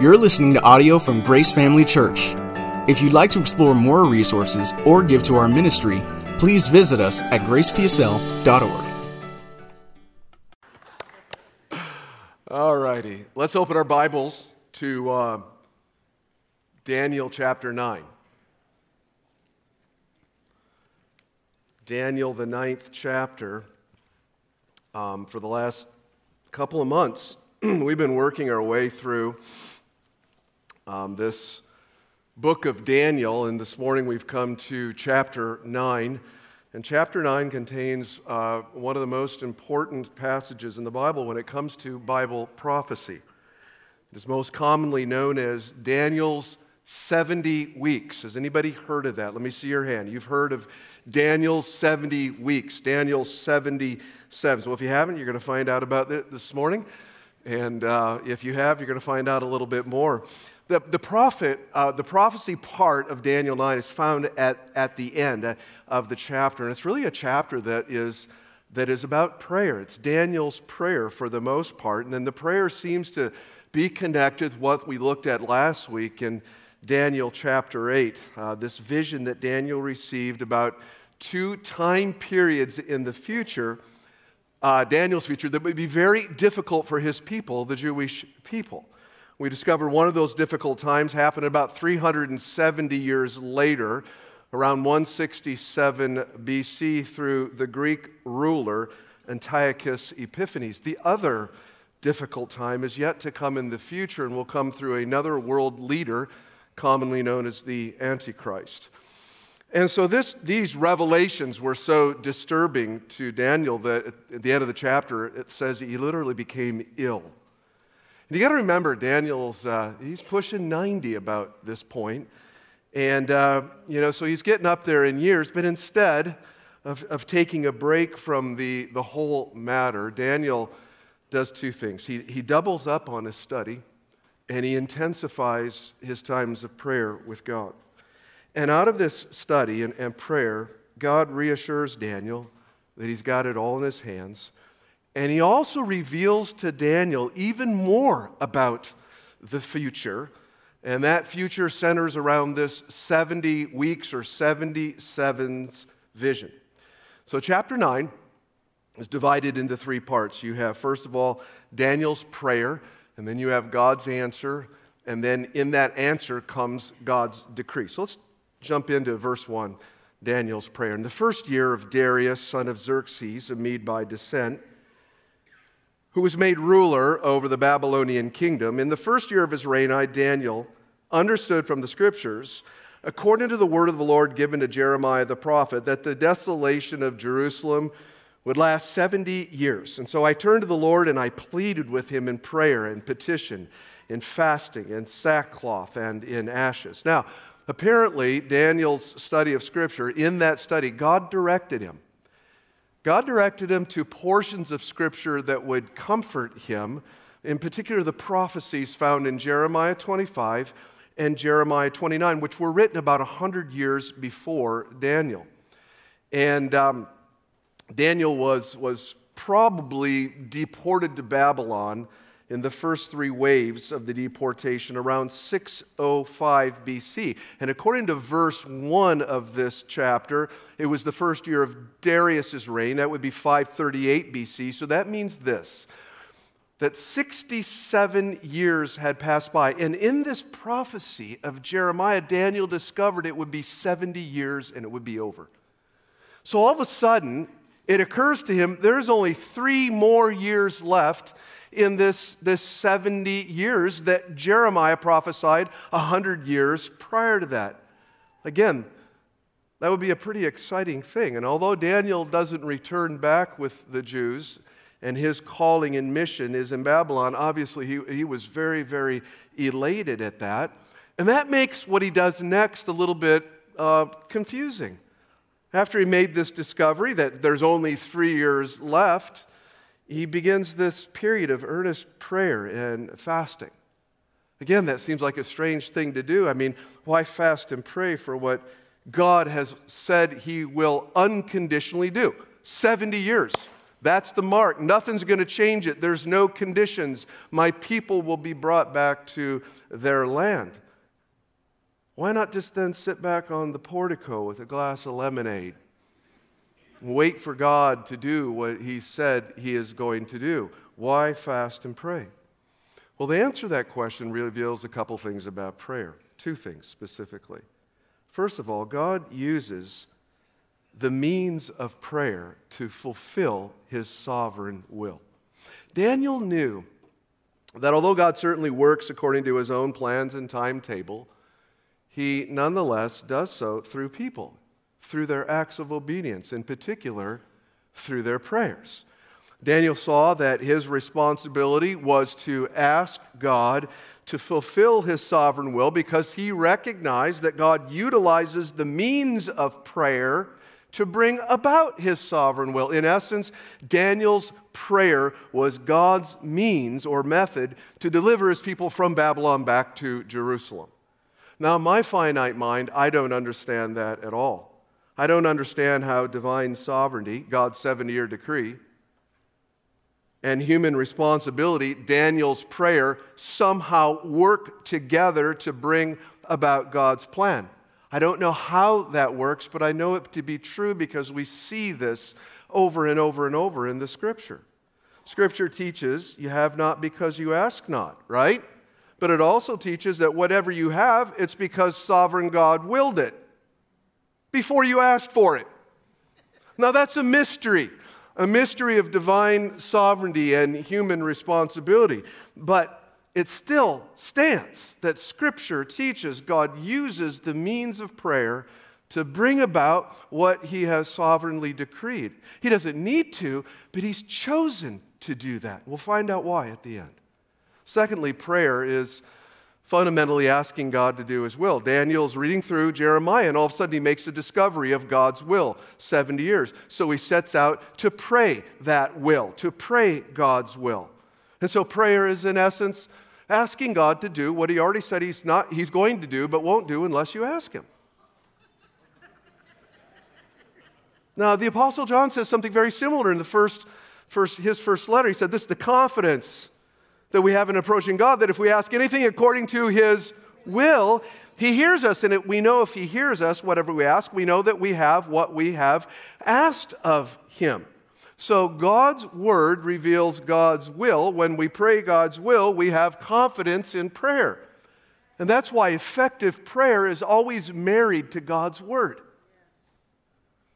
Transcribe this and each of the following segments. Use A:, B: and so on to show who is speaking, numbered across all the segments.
A: You're listening to audio from Grace Family Church. If you'd like to explore more resources or give to our ministry, please visit us at gracepsl.org.
B: All righty. Let's open our Bibles to uh, Daniel chapter 9. Daniel, the ninth chapter. Um, for the last couple of months, we've been working our way through um, this book of Daniel, and this morning we've come to chapter 9. And chapter 9 contains uh, one of the most important passages in the Bible when it comes to Bible prophecy. It is most commonly known as Daniel's 70 weeks. Has anybody heard of that? Let me see your hand. You've heard of Daniel's 70 weeks, Daniel's 77. So if you haven't, you're going to find out about it this morning. And uh, if you have, you're going to find out a little bit more. The, the prophet, uh, the prophecy part of Daniel 9 is found at, at the end uh, of the chapter. And it's really a chapter that is, that is about prayer. It's Daniel's prayer for the most part. And then the prayer seems to be connected with what we looked at last week in Daniel chapter 8. Uh, this vision that Daniel received about two time periods in the future, uh, Daniel's future, that would be very difficult for his people, the Jewish people. We discover one of those difficult times happened about 370 years later, around 167 BC, through the Greek ruler Antiochus Epiphanes. The other difficult time is yet to come in the future and will come through another world leader, commonly known as the Antichrist. And so this, these revelations were so disturbing to Daniel that at the end of the chapter it says he literally became ill. And you got to remember, Daniel's, uh, he's pushing 90 about this point. And, uh, you know, so he's getting up there in years, but instead of, of taking a break from the, the whole matter, Daniel does two things. He, he doubles up on his study and he intensifies his times of prayer with God. And out of this study and, and prayer, God reassures Daniel that he's got it all in his hands and he also reveals to Daniel even more about the future. And that future centers around this 70 weeks or 77's vision. So, chapter 9 is divided into three parts. You have, first of all, Daniel's prayer, and then you have God's answer, and then in that answer comes God's decree. So, let's jump into verse 1, Daniel's prayer. In the first year of Darius, son of Xerxes, a Mede by descent, who was made ruler over the Babylonian kingdom. In the first year of his reign, I, Daniel, understood from the scriptures, according to the word of the Lord given to Jeremiah the prophet, that the desolation of Jerusalem would last 70 years. And so I turned to the Lord and I pleaded with him in prayer and petition, in fasting, in sackcloth, and in ashes. Now, apparently, Daniel's study of scripture, in that study, God directed him God directed him to portions of Scripture that would comfort him, in particular the prophecies found in Jeremiah 25 and Jeremiah 29, which were written about 100 years before Daniel. And um, Daniel was, was probably deported to Babylon in the first three waves of the deportation around 605 BC. And according to verse 1 of this chapter, it was the first year of Darius's reign. That would be 538 BC. So that means this that 67 years had passed by. And in this prophecy of Jeremiah, Daniel discovered it would be 70 years and it would be over. So all of a sudden, it occurs to him there's only three more years left in this, this 70 years that Jeremiah prophesied 100 years prior to that. Again, that would be a pretty exciting thing. And although Daniel doesn't return back with the Jews, and his calling and mission is in Babylon, obviously he, he was very, very elated at that. And that makes what he does next a little bit uh, confusing. After he made this discovery that there's only three years left, he begins this period of earnest prayer and fasting. Again, that seems like a strange thing to do. I mean, why fast and pray for what God has said he will unconditionally do? 70 years. That's the mark. Nothing's going to change it. There's no conditions. My people will be brought back to their land. Why not just then sit back on the portico with a glass of lemonade? Wait for God to do what He said He is going to do. Why fast and pray? Well, the answer to that question reveals a couple things about prayer. Two things specifically. First of all, God uses the means of prayer to fulfill his sovereign will. Daniel knew that although God certainly works according to his own plans and timetable, he nonetheless does so through people, through their acts of obedience, in particular, through their prayers. Daniel saw that his responsibility was to ask God to fulfill his sovereign will because he recognized that God utilizes the means of prayer to bring about his sovereign will. In essence, Daniel's prayer was God's means or method to deliver his people from Babylon back to Jerusalem. Now, my finite mind, I don't understand that at all. I don't understand how divine sovereignty, God's 70 year decree, and human responsibility, Daniel's prayer, somehow work together to bring about God's plan. I don't know how that works, but I know it to be true because we see this over and over and over in the scripture. Scripture teaches you have not because you ask not, right? But it also teaches that whatever you have, it's because sovereign God willed it before you asked for it. Now that's a mystery, a mystery of divine sovereignty and human responsibility. But it still stands that Scripture teaches God uses the means of prayer to bring about what He has sovereignly decreed. He doesn't need to, but He's chosen to do that. We'll find out why at the end. Secondly, prayer is fundamentally asking God to do His will. Daniel's reading through Jeremiah, and all of a sudden he makes a discovery of God's will 70 years. So he sets out to pray that will, to pray God's will. And so prayer is, in essence, asking God to do what he already said he's, not, he's going to do, but won't do unless you ask him. Now, the Apostle John says something very similar in the first, first, his first letter. He said, This is the confidence that we have in approaching God, that if we ask anything according to his will, he hears us. And we know if he hears us, whatever we ask, we know that we have what we have asked of him. So God's word reveals God's will. When we pray God's will, we have confidence in prayer. And that's why effective prayer is always married to God's word.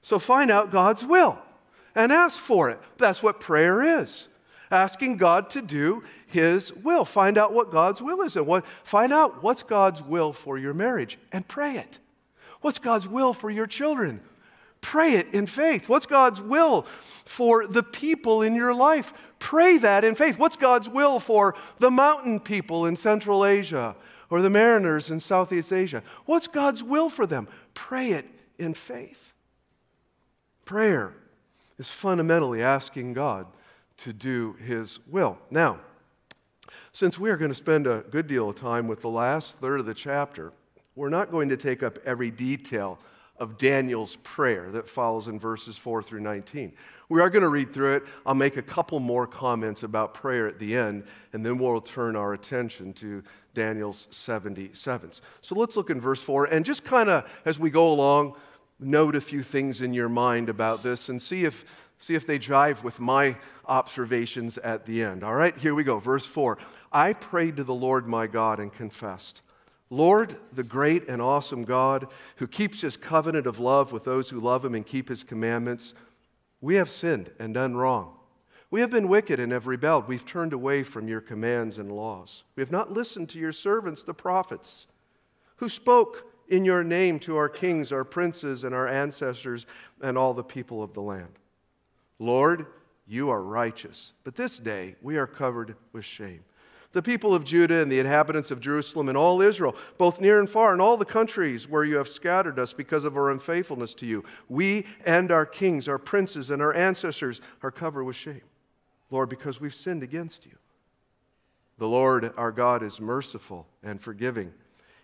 B: So find out God's will and ask for it. That's what prayer is. Asking God to do his will. Find out what God's will is and what find out what's God's will for your marriage and pray it. What's God's will for your children? Pray it in faith. What's God's will for the people in your life? Pray that in faith. What's God's will for the mountain people in Central Asia or the mariners in Southeast Asia? What's God's will for them? Pray it in faith. Prayer is fundamentally asking God to do His will. Now, since we are going to spend a good deal of time with the last third of the chapter, we're not going to take up every detail of Daniel's prayer that follows in verses 4 through 19. We are going to read through it. I'll make a couple more comments about prayer at the end, and then we'll turn our attention to Daniel's 77s. So let's look in verse 4 and just kind of, as we go along, note a few things in your mind about this and see if, see if they jive with my observations at the end. All right, here we go. Verse 4 I prayed to the Lord my God and confessed. Lord, the great and awesome God, who keeps his covenant of love with those who love him and keep his commandments, we have sinned and done wrong. We have been wicked and have rebelled. We've turned away from your commands and laws. We have not listened to your servants, the prophets, who spoke in your name to our kings, our princes, and our ancestors, and all the people of the land. Lord, you are righteous, but this day we are covered with shame the people of Judah and the inhabitants of Jerusalem and all Israel, both near and far, and all the countries where you have scattered us because of our unfaithfulness to you. We and our kings, our princes, and our ancestors are covered with shame, Lord, because we've sinned against you. The Lord our God is merciful and forgiving,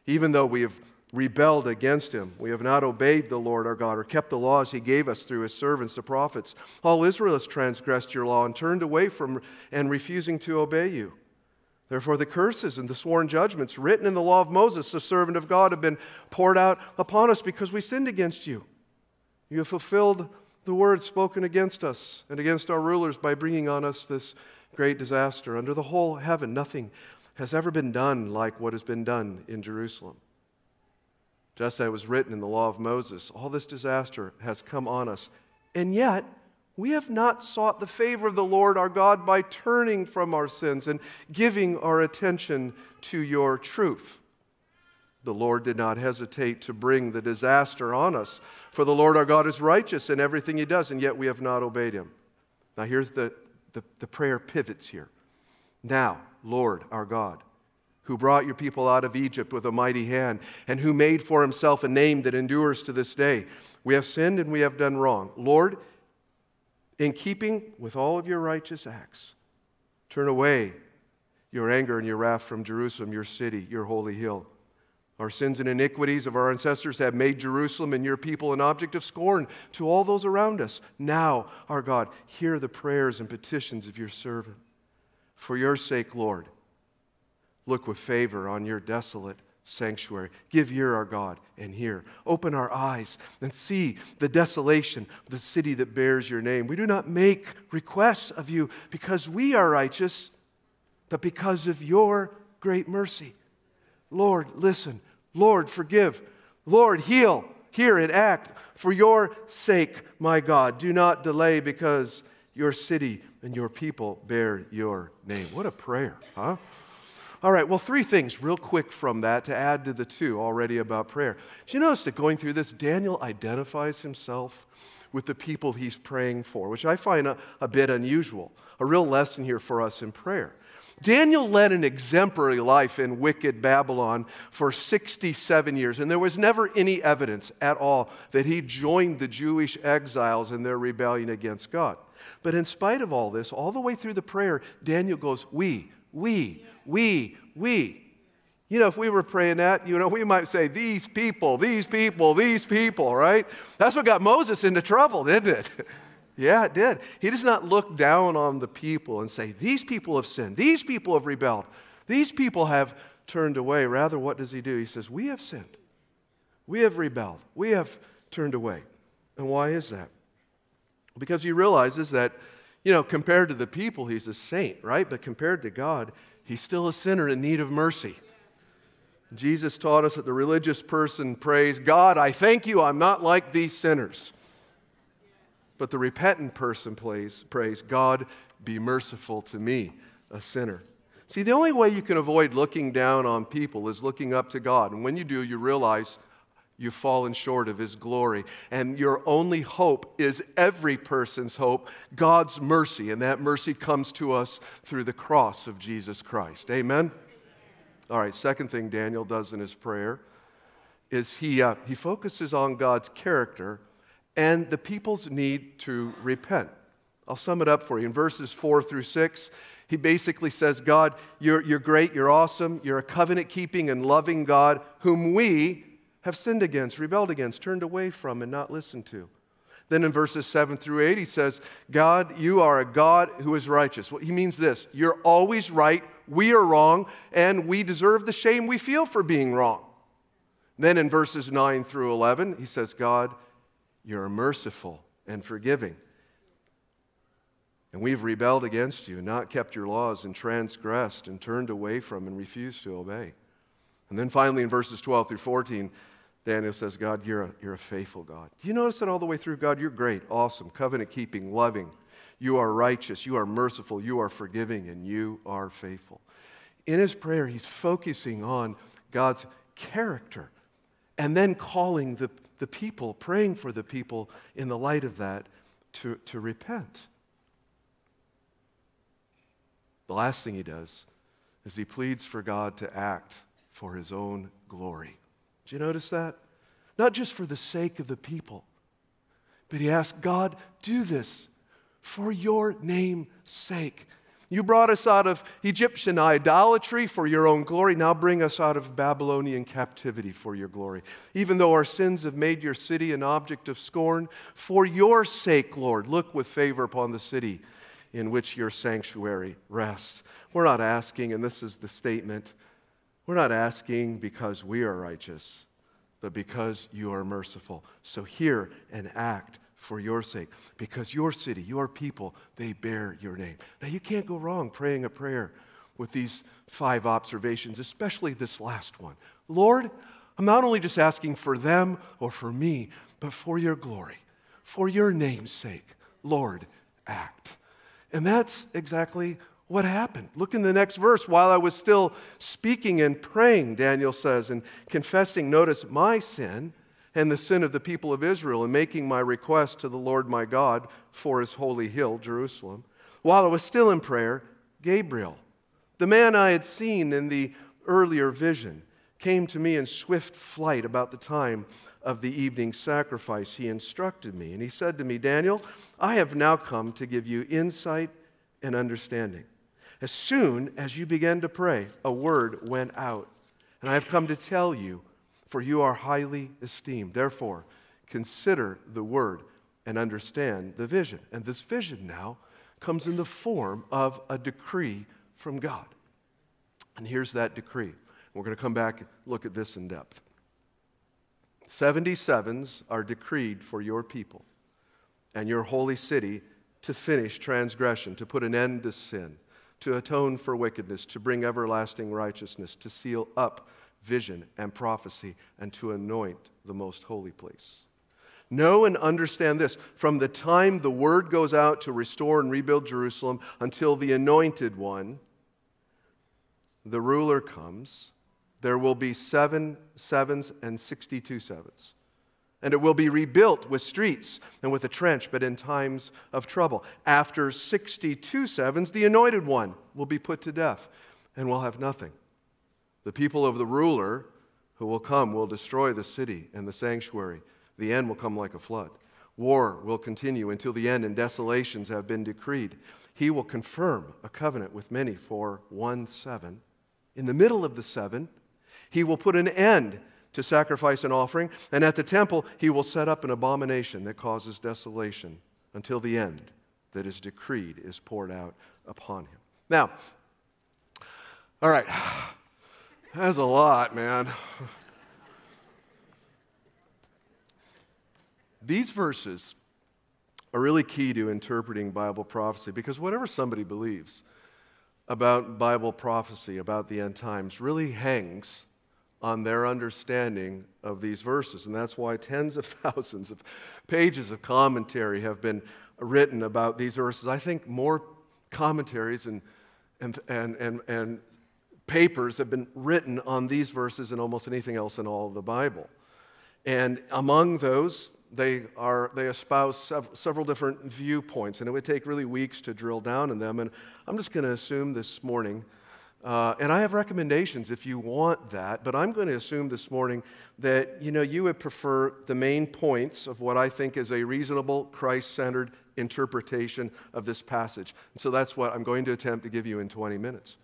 B: even though we have rebelled against him. We have not obeyed the Lord our God or kept the laws he gave us through his servants, the prophets. All Israel has transgressed your law and turned away from and refusing to obey you. Therefore, the curses and the sworn judgments written in the law of Moses, the servant of God, have been poured out upon us because we sinned against you. You have fulfilled the word spoken against us and against our rulers by bringing on us this great disaster. Under the whole heaven, nothing has ever been done like what has been done in Jerusalem. Just as it was written in the law of Moses, all this disaster has come on us. And yet, we have not sought the favor of the Lord our God by turning from our sins and giving our attention to your truth. The Lord did not hesitate to bring the disaster on us, for the Lord our God is righteous in everything he does, and yet we have not obeyed him. Now, here's the, the, the prayer pivots here. Now, Lord our God, who brought your people out of Egypt with a mighty hand, and who made for himself a name that endures to this day. We have sinned and we have done wrong. Lord, in keeping with all of your righteous acts, turn away your anger and your wrath from Jerusalem, your city, your holy hill. Our sins and iniquities of our ancestors have made Jerusalem and your people an object of scorn to all those around us. Now, our God, hear the prayers and petitions of your servant. For your sake, Lord, look with favor on your desolate sanctuary. Give ear, our God, and hear. Open our eyes and see the desolation of the city that bears your name. We do not make requests of you because we are righteous, but because of your great mercy. Lord, listen. Lord, forgive. Lord, heal. Hear and act. For your sake, my God, do not delay because your city and your people bear your name. What a prayer, huh? All right, well, three things real quick from that to add to the two already about prayer. Did you notice that going through this, Daniel identifies himself with the people he's praying for, which I find a, a bit unusual. A real lesson here for us in prayer. Daniel led an exemplary life in wicked Babylon for 67 years, and there was never any evidence at all that he joined the Jewish exiles in their rebellion against God. But in spite of all this, all the way through the prayer, Daniel goes, We, we, we, we. You know, if we were praying that, you know, we might say, these people, these people, these people, right? That's what got Moses into trouble, didn't it? yeah, it did. He does not look down on the people and say, these people have sinned, these people have rebelled, these people have turned away. Rather, what does he do? He says, we have sinned, we have rebelled, we have turned away. And why is that? Because he realizes that, you know, compared to the people, he's a saint, right? But compared to God, he's still a sinner in need of mercy. Jesus taught us that the religious person prays, God, I thank you, I'm not like these sinners. But the repentant person prays, prays, God, be merciful to me, a sinner. See, the only way you can avoid looking down on people is looking up to God. And when you do, you realize you've fallen short of His glory. And your only hope is every person's hope, God's mercy. And that mercy comes to us through the cross of Jesus Christ. Amen? All right, second thing Daniel does in his prayer is he, uh, he focuses on God's character and the people's need to repent. I'll sum it up for you. In verses 4 through 6, he basically says, God, you're, you're great, you're awesome, you're a covenant keeping and loving God whom we, have sinned against, rebelled against, turned away from, and not listened to. Then in verses 7 through 8, he says, God, you are a God who is righteous. Well, he means this you're always right, we are wrong, and we deserve the shame we feel for being wrong. Then in verses 9 through 11, he says, God, you're merciful and forgiving. And we've rebelled against you, and not kept your laws, and transgressed, and turned away from, and refused to obey. And then finally, in verses 12 through 14, Daniel says, God, you're a, you're a faithful God. Do you notice that all the way through? God, you're great, awesome, covenant keeping, loving. You are righteous, you are merciful, you are forgiving, and you are faithful. In his prayer, he's focusing on God's character and then calling the, the people, praying for the people in the light of that to, to repent. The last thing he does is he pleads for God to act for his own glory. Do you notice that? Not just for the sake of the people, but he asked, God, do this for your name's sake. You brought us out of Egyptian idolatry for your own glory. Now bring us out of Babylonian captivity for your glory. Even though our sins have made your city an object of scorn, for your sake, Lord, look with favor upon the city in which your sanctuary rests. We're not asking, and this is the statement we're not asking because we are righteous, but because you are merciful. So hear and act for your sake, because your city, your people, they bear your name. Now, you can't go wrong praying a prayer with these five observations, especially this last one. Lord, I'm not only just asking for them or for me, but for your glory, for your name's sake. Lord, act. And that's exactly what happened. Look in the next verse. While I was still speaking and praying, Daniel says, and confessing, notice my sin and the sin of the people of Israel and making my request to the Lord my God for his holy hill, Jerusalem. While I was still in prayer, Gabriel, the man I had seen in the earlier vision, came to me in swift flight about the time of the evening sacrifice. He instructed me, and he said to me, Daniel, I have now come to give you insight and understanding. As soon as you began to pray, a word went out, and I have come to tell you for you are highly esteemed. Therefore, consider the word and understand the vision. And this vision now comes in the form of a decree from God. And here's that decree. We're going to come back and look at this in depth. 77s are decreed for your people and your holy city to finish transgression, to put an end to sin, to atone for wickedness, to bring everlasting righteousness, to seal up vision and prophecy, and to anoint the most holy place. Know and understand this from the time the word goes out to restore and rebuild Jerusalem until the anointed one, the ruler comes, there will be seven sevens and 62 sevens. And it will be rebuilt with streets and with a trench, but in times of trouble. After 62 sevens, the anointed one will be put to death and will have nothing. The people of the ruler who will come will destroy the city and the sanctuary. The end will come like a flood. War will continue until the end and desolations have been decreed. He will confirm a covenant with many for one seven. In the middle of the seven, he will put an end to sacrifice an offering, and at the temple, he will set up an abomination that causes desolation until the end that is decreed is poured out upon him. Now, all right. That's a lot, man. These verses are really key to interpreting Bible prophecy because whatever somebody believes about Bible prophecy, about the end times, really hangs on their understanding of these verses. And that's why tens of thousands of pages of commentary have been written about these verses. I think more commentaries and, and, and, and, and papers have been written on these verses and almost anything else in all of the Bible. And among those, they, are, they espouse several different viewpoints, and it would take really weeks to drill down in them. And I'm just going to assume this morning, uh, and I have recommendations if you want that, but I'm going to assume this morning that you know you would prefer the main points of what I think is a reasonable, Christ-centered interpretation of this passage. And so that's what I'm going to attempt to give you in 20 minutes.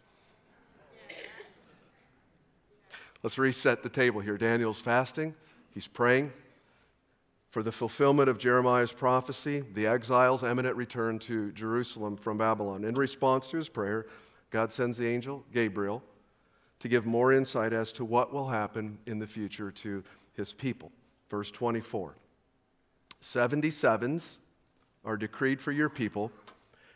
B: Let's reset the table here. Daniel's fasting, he's praying for the fulfillment of Jeremiah's prophecy, the exile's imminent return to Jerusalem from Babylon. In response to his prayer, God sends the angel Gabriel to give more insight as to what will happen in the future to his people. Verse 24 77s are decreed for your people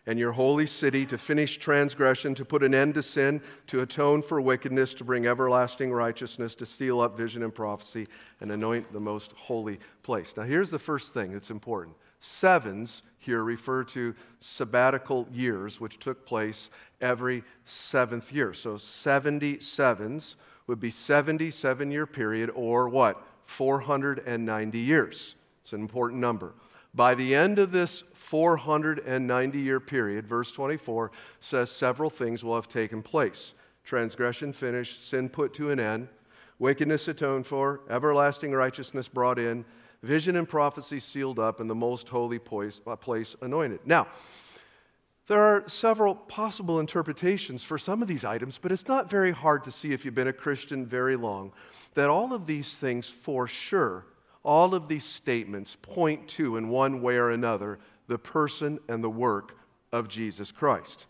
B: and your holy city to finish transgression, to put an end to sin, to atone for wickedness, to bring everlasting righteousness, to seal up vision and prophecy, and anoint the most holy place. Now, here's the first thing that's important sevens here refer to sabbatical years, which took place every seventh year. So 77s would be 77 year period, or what? 490 years. It's an important number. By the end of this 490 year period, verse 24 says several things will have taken place transgression finished, sin put to an end, wickedness atoned for, everlasting righteousness brought in, vision and prophecy sealed up, and the most holy place, uh, place anointed. Now, There are several possible interpretations for some of these items, but it's not very hard to see if you've been a Christian very long that all of these things, for sure, all of these statements point to, in one way or another, the person and the work of Jesus Christ.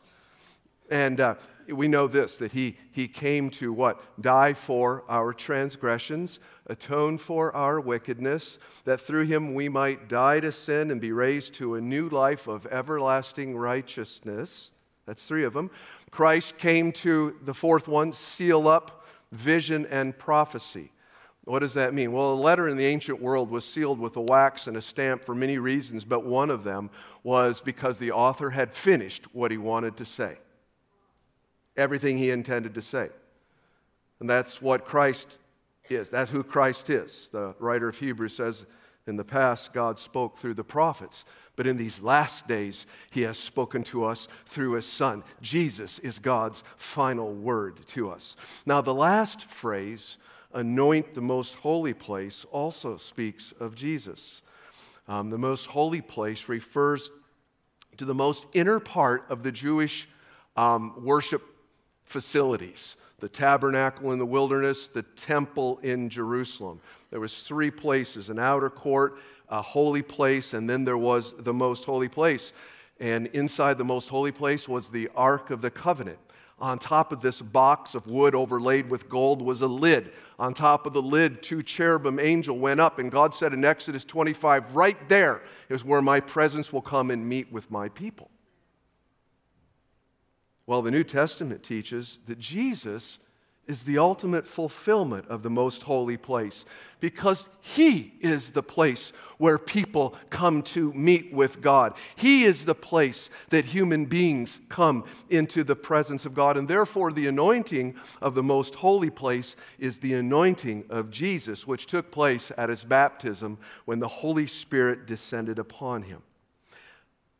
B: And uh, we know this that he, he came to what? Die for our transgressions, atone for our wickedness, that through him we might die to sin and be raised to a new life of everlasting righteousness. That's three of them. Christ came to the fourth one, seal up vision and prophecy. What does that mean? Well, a letter in the ancient world was sealed with a wax and a stamp for many reasons, but one of them was because the author had finished what he wanted to say, everything he intended to say. And that's what Christ is. That's who Christ is. The writer of Hebrews says, in the past, God spoke through the prophets, but in these last days, He has spoken to us through His Son. Jesus is God's final word to us. Now, the last phrase anoint the most holy place also speaks of Jesus. Um, the most holy place refers to the most inner part of the Jewish um, worship facilities the tabernacle in the wilderness, the temple in Jerusalem. There was three places, an outer court, a holy place, and then there was the most holy place. And inside the most holy place was the Ark of the Covenant. On top of this box of wood overlaid with gold was a lid. On top of the lid, two cherubim angel went up, and God said in Exodus 25, right there is where my presence will come and meet with my people. Well, the New Testament teaches that Jesus is the ultimate fulfillment of the most holy place because He is the place where people come to meet with God. He is the place that human beings come into the presence of God. And therefore, the anointing of the most holy place is the anointing of Jesus, which took place at His baptism when the Holy Spirit descended upon Him.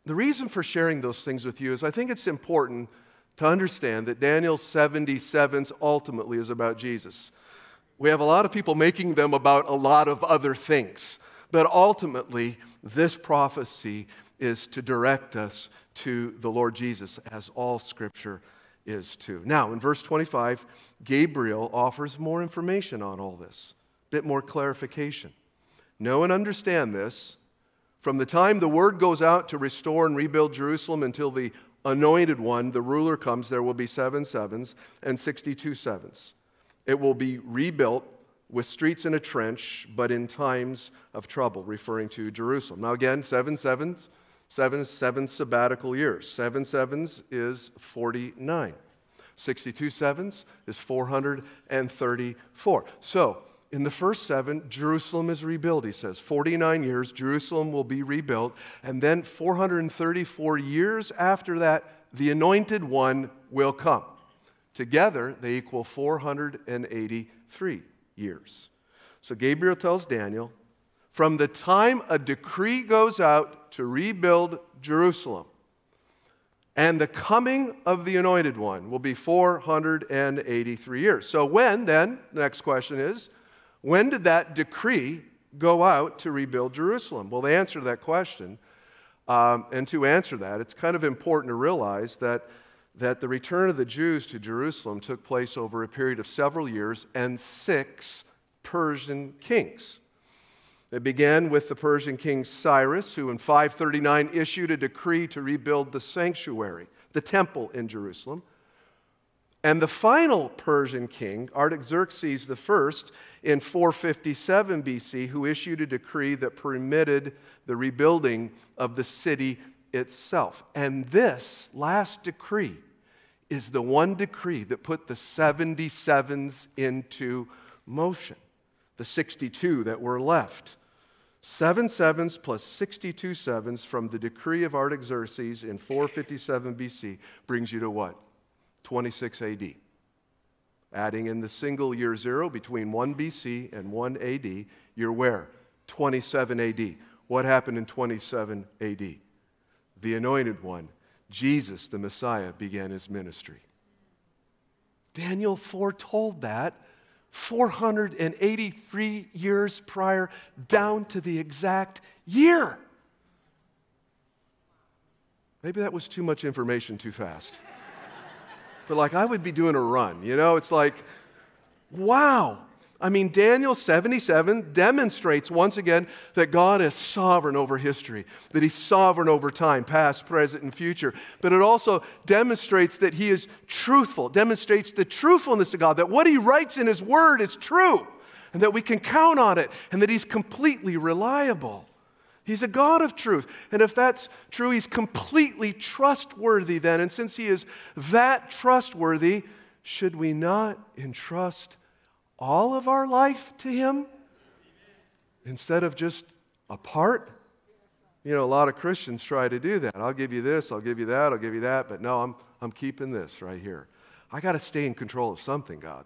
B: The reason for sharing those things with you is I think it's important to understand that Daniel 77s ultimately is about Jesus. We have a lot of people making them about a lot of other things, but ultimately, this prophecy is to direct us to the Lord Jesus, as all scripture is to. Now, in verse 25, Gabriel offers more information on all this, a bit more clarification. Know and understand this. From the time the word goes out to restore and rebuild Jerusalem until the anointed one, the ruler comes, there will be seven sevens and 62 sevens. It will be rebuilt with streets in a trench, but in times of trouble, referring to Jerusalem. Now, again, seven sevens, seven, seven sabbatical years. Seven sevens is 49. 62 sevens is 434. So, in the first seven, Jerusalem is rebuilt, he says. 49 years, Jerusalem will be rebuilt. And then 434 years after that, the anointed one will come. Together, they equal 483 years. So Gabriel tells Daniel from the time a decree goes out to rebuild Jerusalem, and the coming of the anointed one will be 483 years. So, when then, the next question is, when did that decree go out to rebuild Jerusalem? Well, the answer to that question, um, and to answer that, it's kind of important to realize that, that the return of the Jews to Jerusalem took place over a period of several years and six Persian kings. It began with the Persian king Cyrus, who in 539 issued a decree to rebuild the sanctuary, the temple in Jerusalem. And the final Persian king, Artaxerxes I, in 457 BC, who issued a decree that permitted the rebuilding of the city itself. And this last decree is the one decree that put the 77s into motion, the 62 that were left. Seven sevens plus 62 sevens from the decree of Artaxerxes in 457 BC brings you to what? 26 AD. Adding in the single year zero between 1 BC and 1 AD, you're where? 27 AD. What happened in 27 AD? The anointed one, Jesus the Messiah, began his ministry. Daniel foretold that 483 years prior, down to the exact year. Maybe that was too much information too fast. But like I would be doing a run, you know? It's like, wow. I mean, Daniel 77 demonstrates once again that God is sovereign over history, that He's sovereign over time, past, present, and future. But it also demonstrates that He is truthful, demonstrates the truthfulness of God, that what He writes in His Word is true, and that we can count on it, and that He's completely reliable. He's a God of truth. And if that's true, He's completely trustworthy then. And since He is that trustworthy, should we not entrust all of our life to Him instead of just a part? You know, a lot of Christians try to do that. I'll give you this, I'll give you that, I'll give you that, but no, I'm, I'm keeping this right here. I got to stay in control of something, God.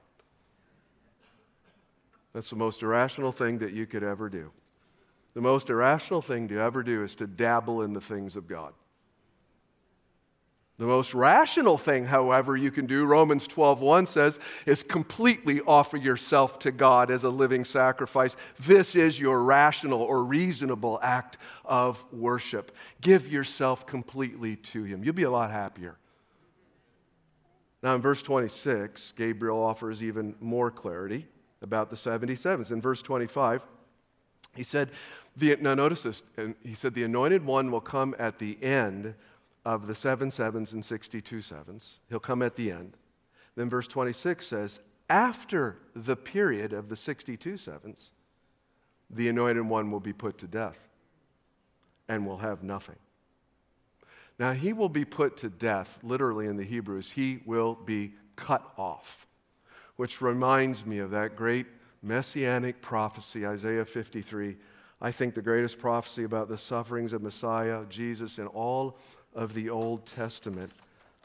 B: That's the most irrational thing that you could ever do. The most irrational thing to ever do is to dabble in the things of God. The most rational thing, however, you can do, Romans 12:1 says, is completely offer yourself to God as a living sacrifice. This is your rational or reasonable act of worship. Give yourself completely to him. You'll be a lot happier. Now in verse 26, Gabriel offers even more clarity about the 77s. In verse 25, he said, the, now notice this, and he said, the anointed one will come at the end of the seven sevens and 62 sevens. He'll come at the end. Then verse 26 says, after the period of the 62 sevens, the anointed one will be put to death and will have nothing. Now, he will be put to death, literally in the Hebrews, he will be cut off, which reminds me of that great messianic prophecy, Isaiah 53. I think the greatest prophecy about the sufferings of Messiah, Jesus, in all of the Old Testament.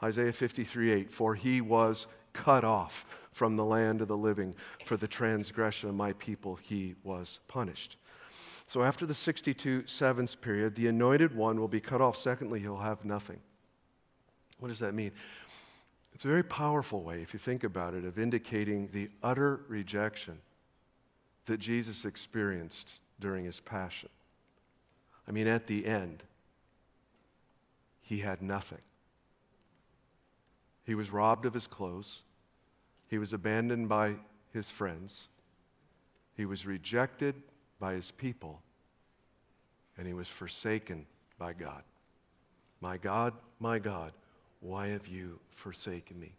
B: Isaiah 53 8, for he was cut off from the land of the living. For the transgression of my people, he was punished. So after the 62 sevens period, the anointed one will be cut off. Secondly, he'll have nothing. What does that mean? It's a very powerful way, if you think about it, of indicating the utter rejection that Jesus experienced during his passion. I mean, at the end, he had nothing. He was robbed of his clothes. He was abandoned by his friends. He was rejected by his people. And he was forsaken by God. My God, my God, why have you forsaken me?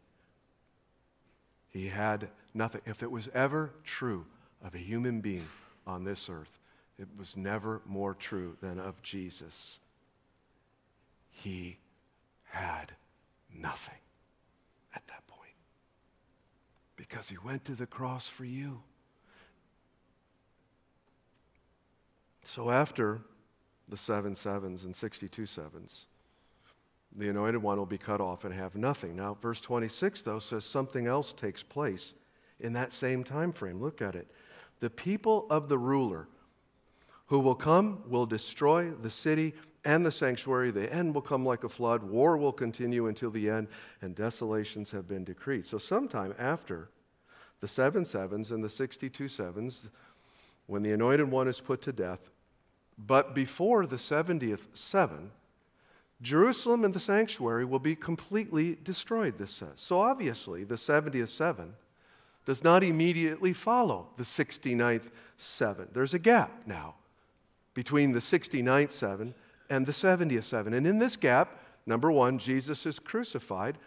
B: He had nothing. If it was ever true of a human being on this earth, it was never more true than of Jesus he had nothing at that point because he went to the cross for you. So after the seven sevens and 62 sevens, the anointed one will be cut off and have nothing. Now, verse 26, though, says something else takes place in that same time frame. Look at it. The people of the ruler who will come will destroy the city and the sanctuary. The end will come like a flood. War will continue until the end, and desolations have been decreed. So, sometime after the seven sevens and the 62 sevens, when the anointed one is put to death, but before the 70th seven, Jerusalem and the sanctuary will be completely destroyed, this says. So, obviously, the 70th seven does not immediately follow the 69th seven. There's a gap now between the 69th seven and the 70th seven. And in this gap, number one, Jesus is crucified.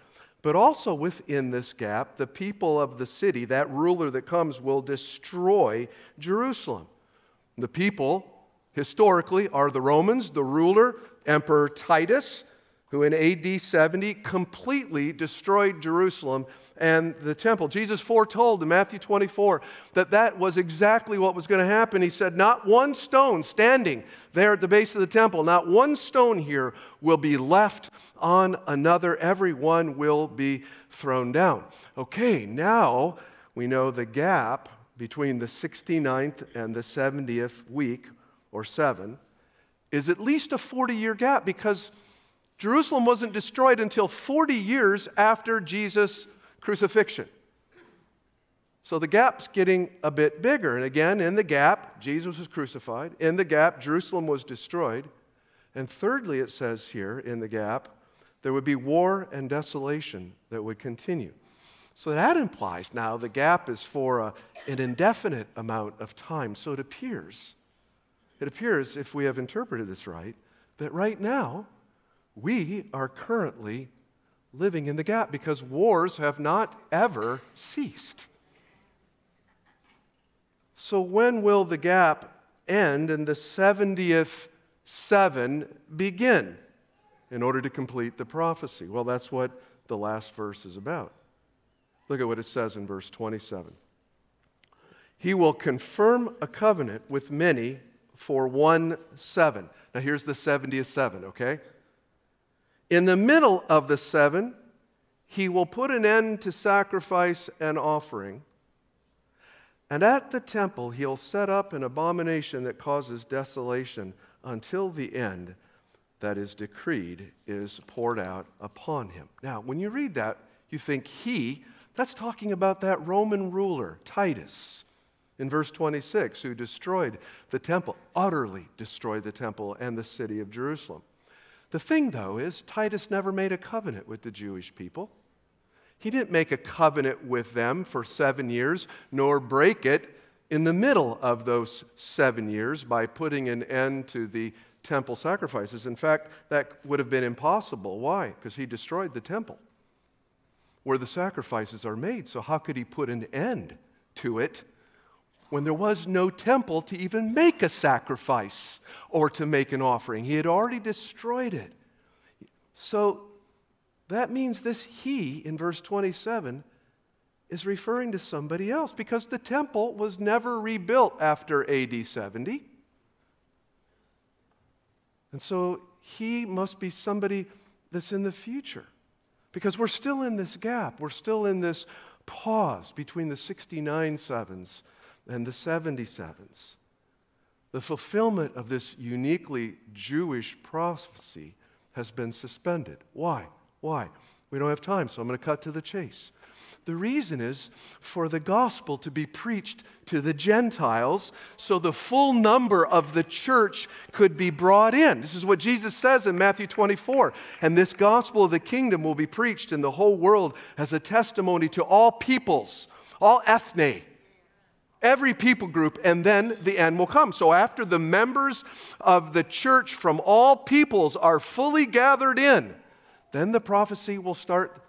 B: But also within this gap, the people of the city, that ruler that comes, will destroy Jerusalem. The people, historically, are the Romans, the ruler, Emperor Titus, who in AD 70 completely destroyed Jerusalem and the temple. Jesus foretold in Matthew 24 that that was exactly what was going to happen. He said, Not one stone standing there at the base of the temple, not one stone here will be left on another. Every one will be thrown down. Okay, now we know the gap between the 69th and the 70th week or seven is at least a 40 year gap because Jerusalem wasn't destroyed until 40 years after Jesus' crucifixion. So the gap's getting a bit bigger. And again, in the gap, Jesus was crucified. In the gap, Jerusalem was destroyed. And thirdly, it says here in the gap, there would be war and desolation that would continue. So that implies now the gap is for a, an indefinite amount of time. So it appears, it appears, if we have interpreted this right, that right now we are currently living in the gap because wars have not ever ceased. So when will the gap end and the 70th seven begin in order to complete the prophecy? Well, that's what the last verse is about. Look at what it says in verse 27. He will confirm a covenant with many for one seven. Now, here's the 70th seven, okay? In the middle of the seven, he will put an end to sacrifice and offering. And at the temple, he'll set up an abomination that causes desolation until the end that is decreed is poured out upon him. Now, when you read that, you think he, that's talking about that Roman ruler, Titus, in verse 26, who destroyed the temple, utterly destroyed the temple and the city of Jerusalem. The thing, though, is Titus never made a covenant with the Jewish people. He didn't make a covenant with them for seven years, nor break it in the middle of those seven years by putting an end to the temple sacrifices. In fact, that would have been impossible. Why? Because he destroyed the temple where the sacrifices are made. So, how could he put an end to it when there was no temple to even make a sacrifice or to make an offering? He had already destroyed it. So, that means this he in verse 27 is referring to somebody else because the temple was never rebuilt after AD 70. And so he must be somebody that's in the future because we're still in this gap. We're still in this pause between the 69 sevens and the 77s. The fulfillment of this uniquely Jewish prophecy has been suspended. Why? Why? We don't have time, so I'm going to cut to the chase. The reason is for the gospel to be preached to the Gentiles so the full number of the church could be brought in. This is what Jesus says in Matthew 24. And this gospel of the kingdom will be preached in the whole world as a testimony to all peoples, all ethne, every people group, and then the end will come. So after the members of the church from all peoples are fully gathered in, then the prophecy will start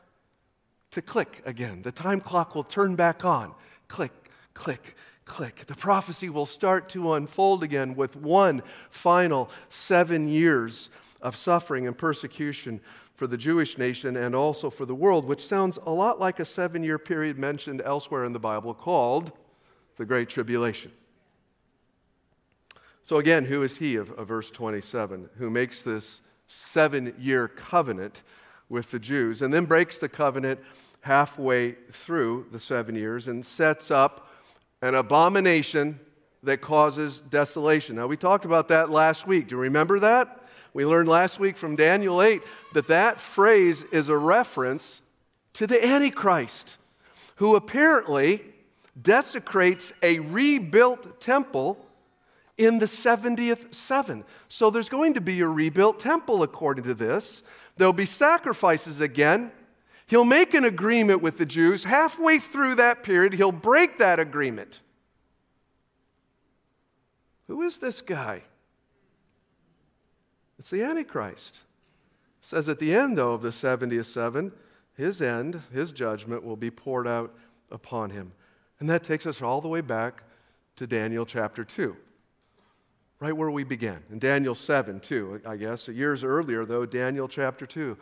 B: to click again. The time clock will turn back on. Click, click, click. The prophecy will start to unfold again with one final seven years of suffering and persecution for the Jewish nation and also for the world, which sounds a lot like a seven year period mentioned elsewhere in the Bible called the Great Tribulation. So, again, who is he of, of verse 27 who makes this seven year covenant with the Jews and then breaks the covenant halfway through the seven years and sets up an abomination that causes desolation. Now, we talked about that last week. Do you remember that? We learned last week from Daniel 8 that that phrase is a reference to the Antichrist, who apparently desecrates a rebuilt temple in the 70th seven. So there's going to be a rebuilt temple according to this. There'll be sacrifices again, He'll make an agreement with the Jews. Halfway through that period, he'll break that agreement. Who is this guy? It's the Antichrist. It says at the end, though, of the 70th seven, his end, his judgment will be poured out upon him. And that takes us all the way back to Daniel chapter 2, right where we began. In Daniel 7, too, I guess. Years earlier, though, Daniel chapter 2.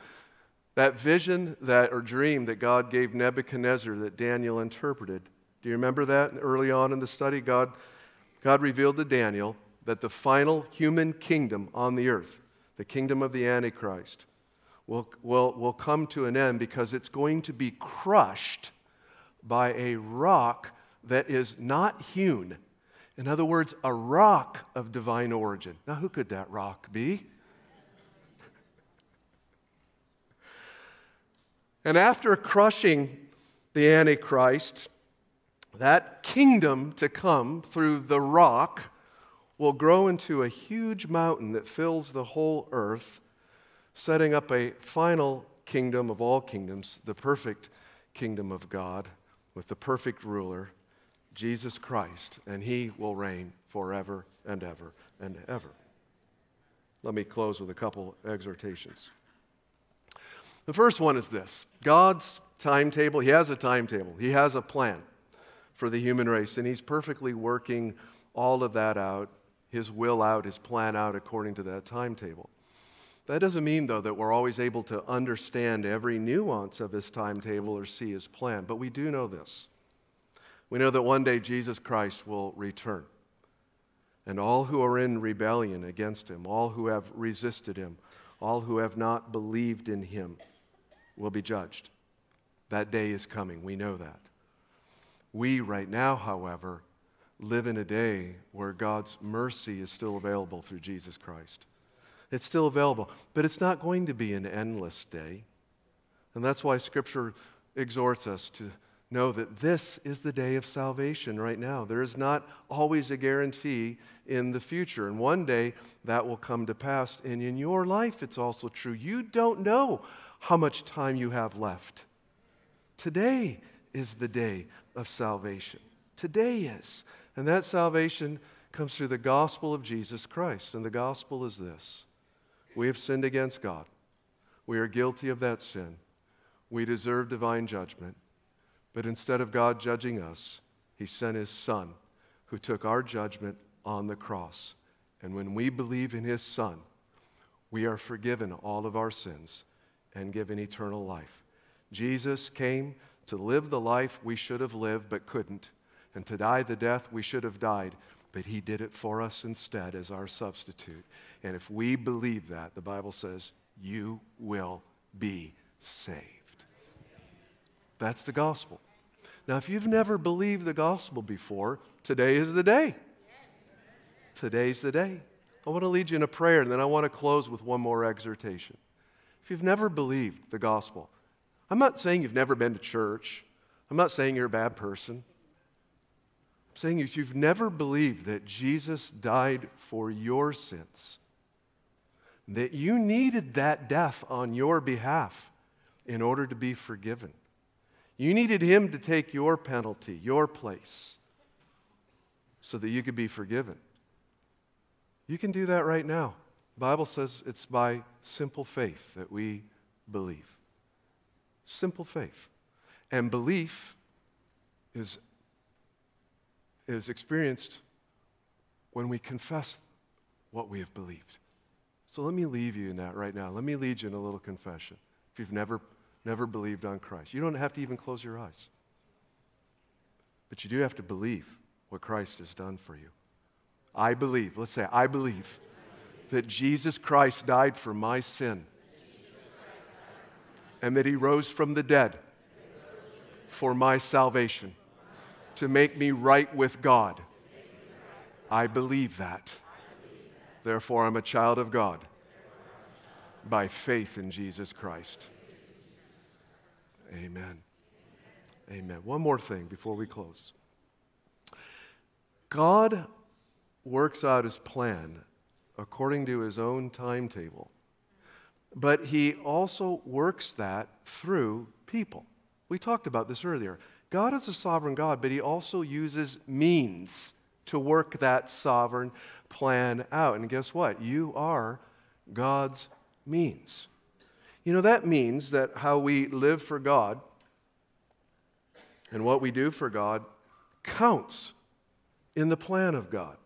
B: That vision that or dream that God gave Nebuchadnezzar that Daniel interpreted. Do you remember that early on in the study? God, God revealed to Daniel that the final human kingdom on the earth, the kingdom of the Antichrist, will, will, will come to an end because it's going to be crushed by a rock that is not hewn. In other words, a rock of divine origin. Now, who could that rock be? And after crushing the Antichrist, that kingdom to come through the rock will grow into a huge mountain that fills the whole earth setting up a final kingdom of all kingdoms, the perfect kingdom of God with the perfect ruler, Jesus Christ, and he will reign forever and ever and ever. Let me close with a couple exhortations. The first one is this God's timetable, He has a timetable, He has a plan for the human race, and He's perfectly working all of that out, His will out, His plan out according to that timetable. That doesn't mean, though, that we're always able to understand every nuance of His timetable or see His plan, but we do know this. We know that one day Jesus Christ will return. And all who are in rebellion against him, all who have resisted him, all who have not believed in him, will be judged. That day is coming. We know that. We, right now, however, live in a day where God's mercy is still available through Jesus Christ. It's still available, but it's not going to be an endless day. And that's why Scripture exhorts us to know that this is the day of salvation right now. There is not always a guarantee in the future. And one day that will come to pass. And in your life, it's also true. You don't know how much time you have left. Today is the day of salvation. Today is. And that salvation comes through the gospel of Jesus Christ. And the gospel is this we have sinned against God, we are guilty of that sin, we deserve divine judgment. But instead of God judging us, He sent His Son, who took our judgment on the cross. And when we believe in His Son, we are forgiven all of our sins and given eternal life. Jesus came to live the life we should have lived but couldn't, and to die the death we should have died, but He did it for us instead as our substitute. And if we believe that, the Bible says, you will be saved. That's the gospel. Now, if you've never believed the gospel before, today is the day. Today's the day. I want to lead you in a prayer, and then I want to close with one more exhortation. If you've never believed the gospel, I'm not saying you've never been to church. I'm not saying you're a bad person. Saying if you've never believed that Jesus died for your sins, that you needed that death on your behalf in order to be forgiven. You needed him to take your penalty, your place, so that you could be forgiven. You can do that right now. The Bible says it's by simple faith that we believe. Simple faith. And belief is, is experienced when we confess what we have believed. So let me leave you in that right now. Let me lead you in a little confession. If you've never, never believed on Christ, you don't have to even close your eyes. But you do have to believe what Christ has done for you. I believe, let's say, I believe that Jesus Christ died for my sin and that he rose from the dead for my salvation to make me right with God. I believe that. Therefore, I'm a child of God by faith in Jesus Christ. Amen. Amen. One more thing before we close. God works out his plan according to his own timetable. But he also works that through people. We talked about this earlier. God is a sovereign God, but he also uses means to work that sovereign plan out. And guess what? You are God's means. You know, that means that how we live for God and what we do for God counts in the plan of God.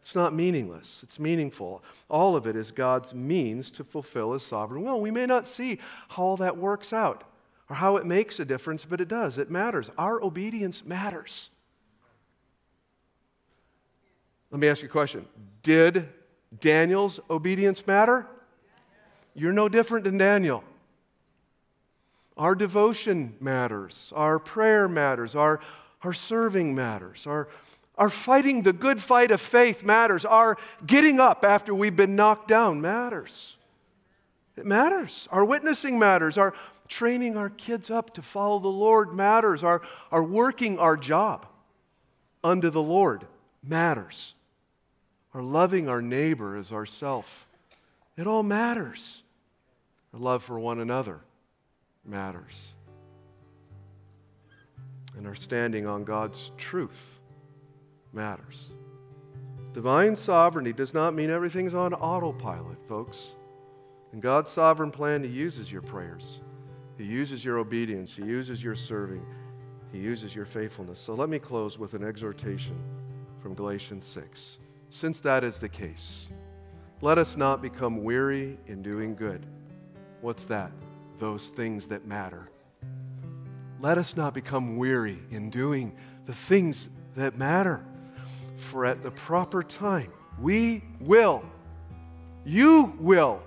B: It's not meaningless, it's meaningful. All of it is God's means to fulfill His sovereign will. We may not see how all that works out or how it makes a difference, but it does. It matters. Our obedience matters. Let me ask you a question Did Daniel's obedience matter? You're no different than Daniel. Our devotion matters, our prayer matters, our, our serving matters, our our fighting the good fight of faith matters. Our getting up after we've been knocked down matters. It matters. Our witnessing matters. Our training our kids up to follow the Lord matters. Our, our working our job unto the Lord matters. Our loving our neighbor as ourself. It all matters. Our love for one another matters. And our standing on God's truth matters. Divine sovereignty does not mean everything's on autopilot, folks. And God's sovereign plan, He uses your prayers, He uses your obedience, He uses your serving, He uses your faithfulness. So let me close with an exhortation from Galatians 6. Since that is the case, let us not become weary in doing good. What's that? Those things that matter. Let us not become weary in doing the things that matter for at the proper time we will, you will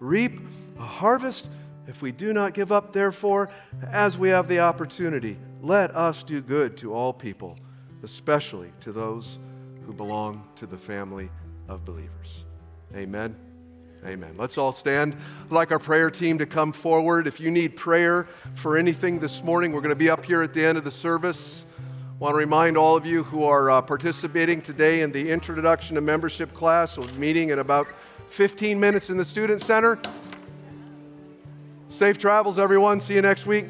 B: reap a harvest if we do not give up, therefore, as we have the opportunity. Let us do good to all people, especially to those who belong to the family of believers. Amen. Amen. Let's all stand. I'd like our prayer team to come forward. If you need prayer for anything this morning, we're going to be up here at the end of the service I want to remind all of you who are uh, participating today in the introduction to membership class, we'll meeting in about 15 minutes in the Student Center. Safe travels, everyone. See you next week.